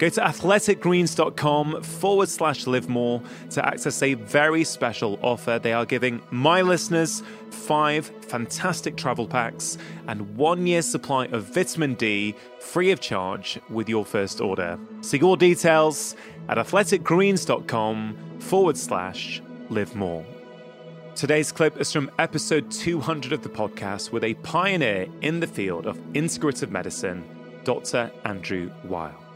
Go to athleticgreens.com forward slash live more to access a very special offer. They are giving my listeners five fantastic travel packs and one year supply of vitamin D free of charge with your first order. See all details at athleticgreens.com forward slash live more. Today's clip is from episode 200 of the podcast with a pioneer in the field of integrative medicine, Dr. Andrew Weil.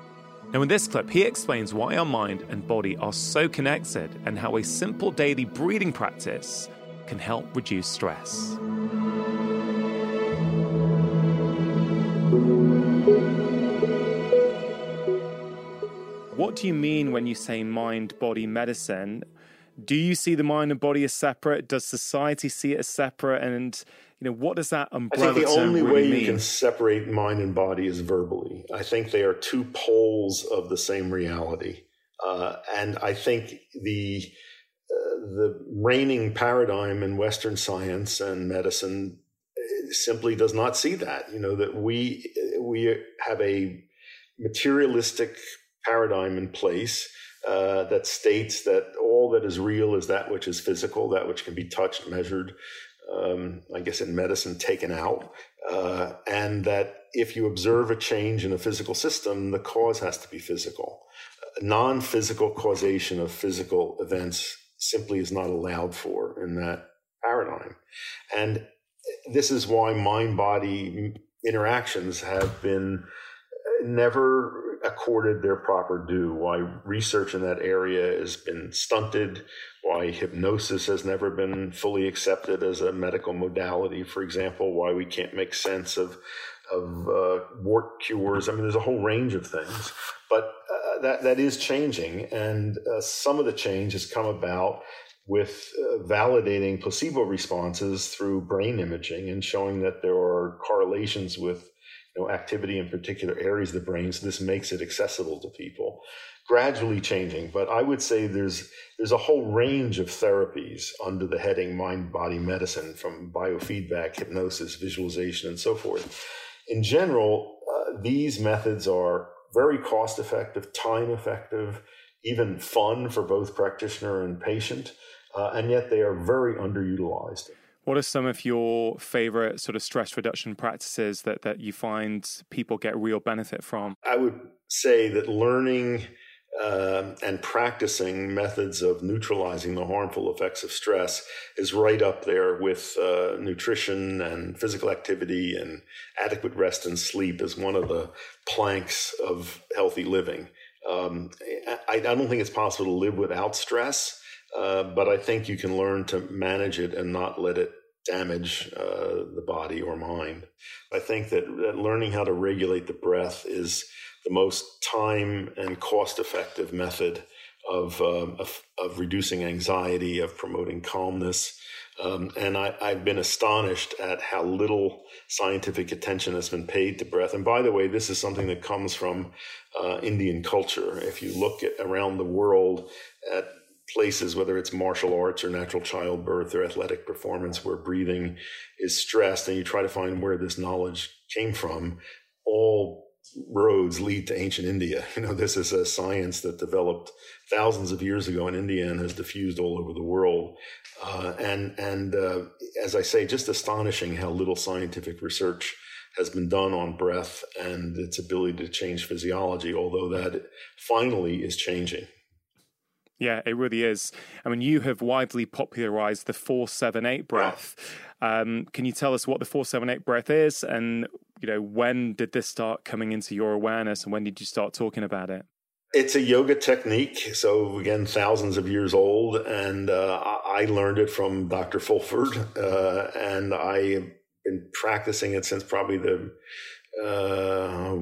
Now, in this clip, he explains why our mind and body are so connected and how a simple daily breathing practice can help reduce stress. What do you mean when you say mind body medicine? Do you see the mind and body as separate? Does society see it as separate? And you know, what does that umbrella I think the only really way mean? you can separate mind and body is verbally. I think they are two poles of the same reality, uh, and I think the uh, the reigning paradigm in Western science and medicine uh, simply does not see that. You know that we we have a materialistic paradigm in place uh, that states that all that is real is that which is physical, that which can be touched, measured, um, I guess in medicine, taken out. Uh, and that if you observe a change in a physical system, the cause has to be physical. Non physical causation of physical events simply is not allowed for in that paradigm. And this is why mind body interactions have been never accorded their proper due, why research in that area has been stunted, why hypnosis has never been fully accepted as a medical modality, for example, why we can't make sense of of uh, wart cures. I mean, there's a whole range of things, but uh, that that is changing, and uh, some of the change has come about with uh, validating placebo responses through brain imaging and showing that there are correlations with you know, activity in particular areas of the brain. So this makes it accessible to people. Gradually changing, but I would say there's there's a whole range of therapies under the heading mind body medicine, from biofeedback, hypnosis, visualization, and so forth. In general, uh, these methods are very cost effective, time effective, even fun for both practitioner and patient, uh, and yet they are very underutilized. What are some of your favorite sort of stress reduction practices that, that you find people get real benefit from? I would say that learning uh, and practicing methods of neutralizing the harmful effects of stress is right up there with uh, nutrition and physical activity and adequate rest and sleep as one of the planks of healthy living. Um, I, I, don't think it's possible to live without stress. Uh, but I think you can learn to manage it and not let it damage uh, the body or mind. I think that, that, learning how to regulate the breath is the most time and cost effective method of, um, of, of, reducing anxiety, of promoting calmness. Um, and I, have been astonished at how little scientific attention has been paid to breath. And by the way, this is something that comes from uh, Indian culture. If you look at around the world at places, whether it's martial arts or natural childbirth or athletic performance, where breathing is stressed, and you try to find where this knowledge came from, all roads lead to ancient India. You know, this is a science that developed thousands of years ago in India and has diffused all over the world. Uh, and and uh, as I say, just astonishing how little scientific research has been done on breath and its ability to change physiology, although that finally is changing. Yeah, it really is. I mean, you have widely popularized the 478 breath. Um, can you tell us what the 478 breath is and, you know, when did this start coming into your awareness and when did you start talking about it? It's a yoga technique. So, again, thousands of years old. And uh, I learned it from Dr. Fulford. Uh, and I've been practicing it since probably the uh,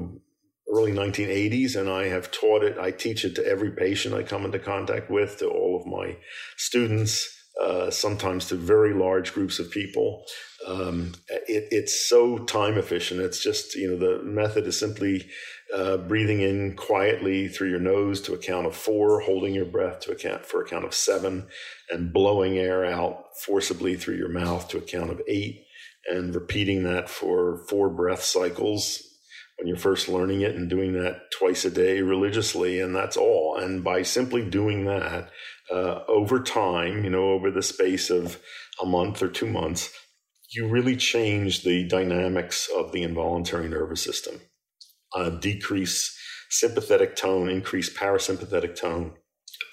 early 1980s, and I have taught it. I teach it to every patient I come into contact with, to all of my students, uh, sometimes to very large groups of people. Um, it, it's so time efficient. It's just, you know, the method is simply uh, breathing in quietly through your nose to a count of four, holding your breath to account for a count of seven, and blowing air out forcibly through your mouth to a count of eight, and repeating that for four breath cycles when you're first learning it and doing that twice a day religiously, and that's all. And by simply doing that uh, over time, you know, over the space of a month or two months, you really change the dynamics of the involuntary nervous system. Uh, decrease sympathetic tone, increase parasympathetic tone.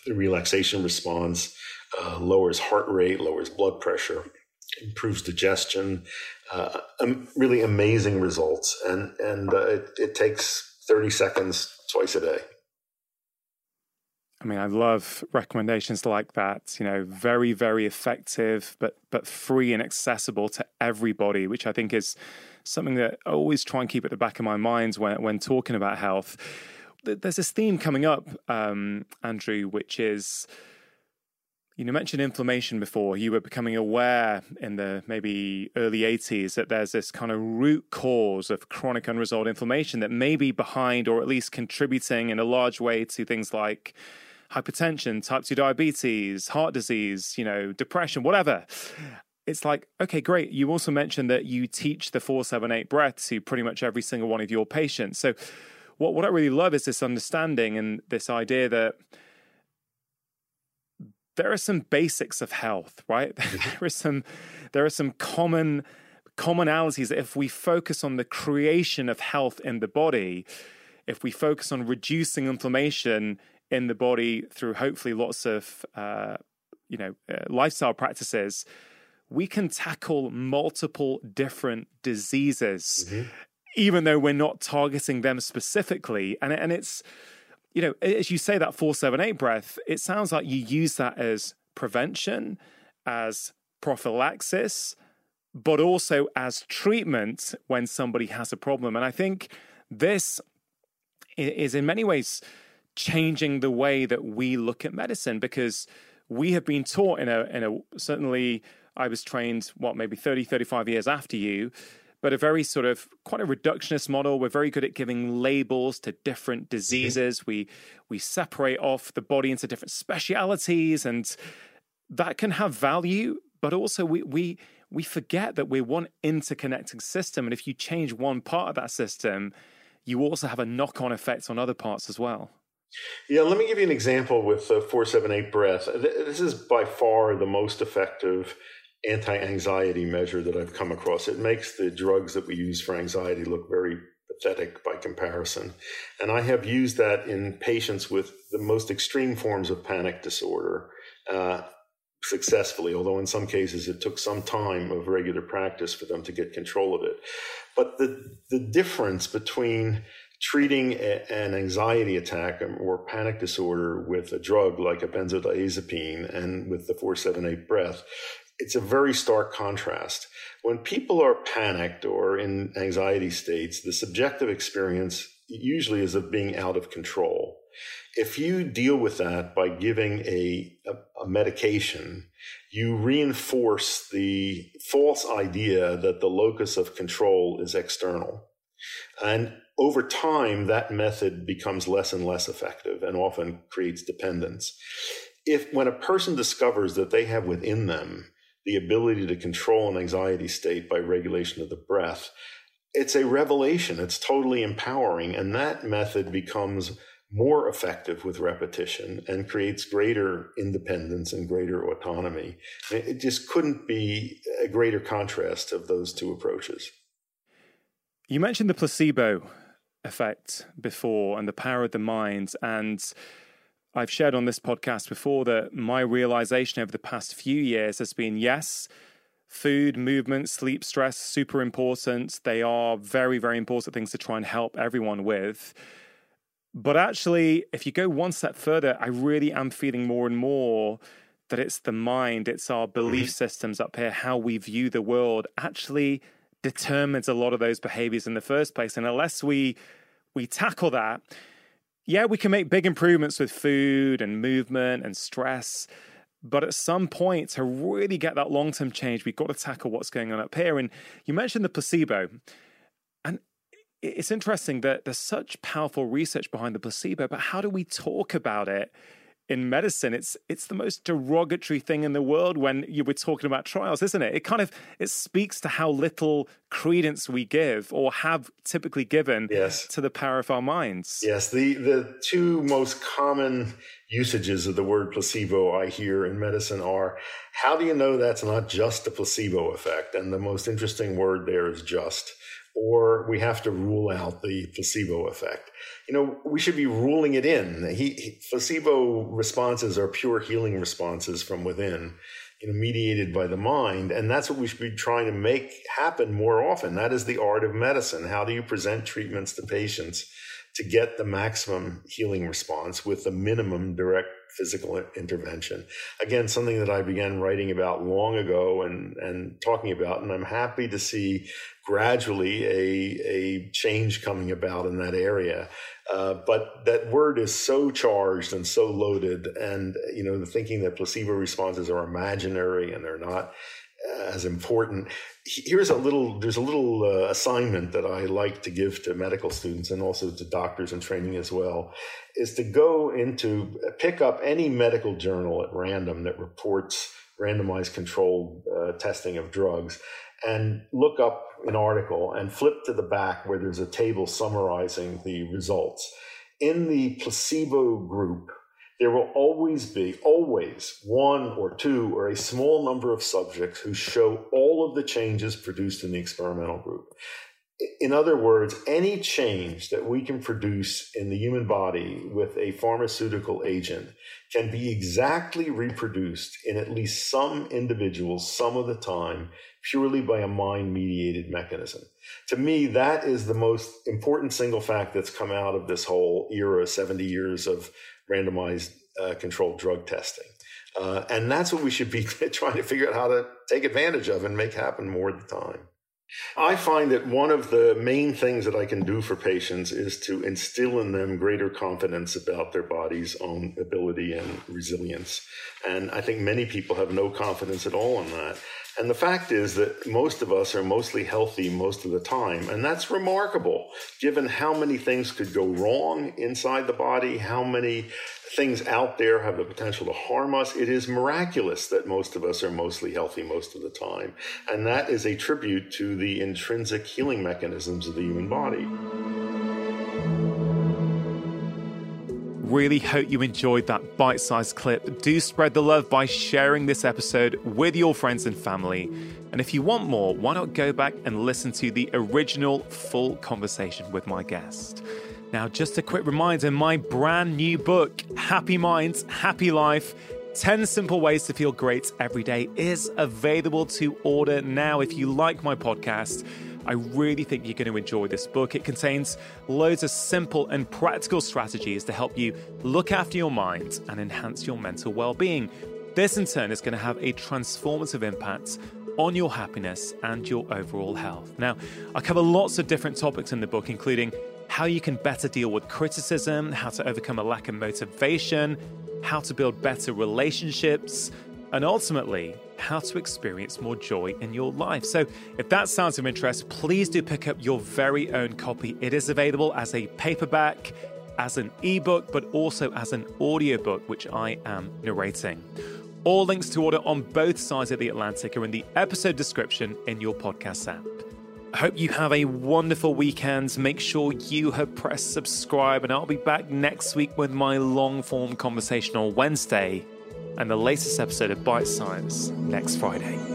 The relaxation response uh, lowers heart rate, lowers blood pressure, improves digestion, uh, um, really amazing results. And, and uh, it, it takes 30 seconds twice a day. I mean, I love recommendations like that. You know, very, very effective, but but free and accessible to everybody, which I think is something that I always try and keep at the back of my mind when when talking about health. There's this theme coming up, um, Andrew, which is you mentioned inflammation before. You were becoming aware in the maybe early 80s that there's this kind of root cause of chronic unresolved inflammation that may be behind or at least contributing in a large way to things like hypertension, type 2 diabetes, heart disease, you know, depression, whatever. It's like, okay, great. You also mentioned that you teach the 478 breath to pretty much every single one of your patients. So, what, what I really love is this understanding and this idea that there are some basics of health, right? there are some there are some common commonalities that if we focus on the creation of health in the body, if we focus on reducing inflammation in the body through hopefully lots of uh, you know uh, lifestyle practices, we can tackle multiple different diseases, mm-hmm. even though we're not targeting them specifically. And and it's you know, as you say that 478 breath, it sounds like you use that as prevention, as prophylaxis, but also as treatment when somebody has a problem. And I think this is in many ways changing the way that we look at medicine because we have been taught in a in a certainly I was trained what maybe 30 35 years after you but a very sort of quite a reductionist model. We're very good at giving labels to different diseases. Mm-hmm. We we separate off the body into different specialities, and that can have value. But also, we we we forget that we're one interconnecting system, and if you change one part of that system, you also have a knock-on effect on other parts as well. Yeah, let me give you an example with the 478 breath. This is by far the most effective anti-anxiety measure that I've come across. It makes the drugs that we use for anxiety look very pathetic by comparison. And I have used that in patients with the most extreme forms of panic disorder uh, successfully, although in some cases it took some time of regular practice for them to get control of it. But the, the difference between treating a, an anxiety attack or panic disorder with a drug like a benzodiazepine and with the 478 breath it's a very stark contrast. When people are panicked or in anxiety states, the subjective experience usually is of being out of control. If you deal with that by giving a, a, a medication, you reinforce the false idea that the locus of control is external. And over time, that method becomes less and less effective and often creates dependence. If when a person discovers that they have within them the ability to control an anxiety state by regulation of the breath, it's a revelation. It's totally empowering. And that method becomes more effective with repetition and creates greater independence and greater autonomy. It just couldn't be a greater contrast of those two approaches. You mentioned the placebo effect before and the power of the mind. And I've shared on this podcast before that my realization over the past few years has been yes, food, movement, sleep, stress, super important. They are very, very important things to try and help everyone with. But actually, if you go one step further, I really am feeling more and more that it's the mind, it's our belief mm-hmm. systems up here, how we view the world actually determines a lot of those behaviors in the first place. And unless we we tackle that, yeah, we can make big improvements with food and movement and stress. But at some point, to really get that long term change, we've got to tackle what's going on up here. And you mentioned the placebo. And it's interesting that there's such powerful research behind the placebo, but how do we talk about it in medicine, it's it's the most derogatory thing in the world when you were talking about trials, isn't it? It kind of it speaks to how little credence we give or have typically given yes. to the power of our minds. Yes, the the two most common usages of the word placebo I hear in medicine are how do you know that's not just a placebo effect? And the most interesting word there is just or we have to rule out the placebo effect. You know, we should be ruling it in. He, he, placebo responses are pure healing responses from within, you know, mediated by the mind. And that's what we should be trying to make happen more often. That is the art of medicine. How do you present treatments to patients to get the maximum healing response with the minimum direct physical intervention. Again, something that I began writing about long ago and, and talking about, and I'm happy to see gradually a, a change coming about in that area. Uh, but that word is so charged and so loaded, and you know the thinking that placebo responses are imaginary and they're not as important. Here's a little, there's a little uh, assignment that I like to give to medical students and also to doctors in training as well, is to go into, pick up any medical journal at random that reports randomized controlled uh, testing of drugs and look up an article and flip to the back where there's a table summarizing the results. In the placebo group, there will always be, always, one or two or a small number of subjects who show all of the changes produced in the experimental group. In other words, any change that we can produce in the human body with a pharmaceutical agent can be exactly reproduced in at least some individuals some of the time purely by a mind mediated mechanism. To me, that is the most important single fact that's come out of this whole era, 70 years of randomized uh, controlled drug testing. Uh, and that's what we should be trying to figure out how to take advantage of and make happen more of the time. I find that one of the main things that I can do for patients is to instill in them greater confidence about their body's own ability and resilience. And I think many people have no confidence at all in that. And the fact is that most of us are mostly healthy most of the time. And that's remarkable given how many things could go wrong inside the body, how many things out there have the potential to harm us. It is miraculous that most of us are mostly healthy most of the time. And that is a tribute to the intrinsic healing mechanisms of the human body. Really hope you enjoyed that bite sized clip. Do spread the love by sharing this episode with your friends and family. And if you want more, why not go back and listen to the original full conversation with my guest? Now, just a quick reminder my brand new book, Happy Minds, Happy Life 10 Simple Ways to Feel Great Every Day, is available to order now. If you like my podcast, I really think you're going to enjoy this book. It contains loads of simple and practical strategies to help you look after your mind and enhance your mental well being. This, in turn, is going to have a transformative impact on your happiness and your overall health. Now, I cover lots of different topics in the book, including how you can better deal with criticism, how to overcome a lack of motivation, how to build better relationships, and ultimately, how to experience more joy in your life. So, if that sounds of interest, please do pick up your very own copy. It is available as a paperback, as an ebook, but also as an audiobook, which I am narrating. All links to order on both sides of the Atlantic are in the episode description in your podcast app. I hope you have a wonderful weekend. Make sure you have pressed subscribe, and I'll be back next week with my long form conversation on Wednesday and the latest episode of Bite Size next Friday.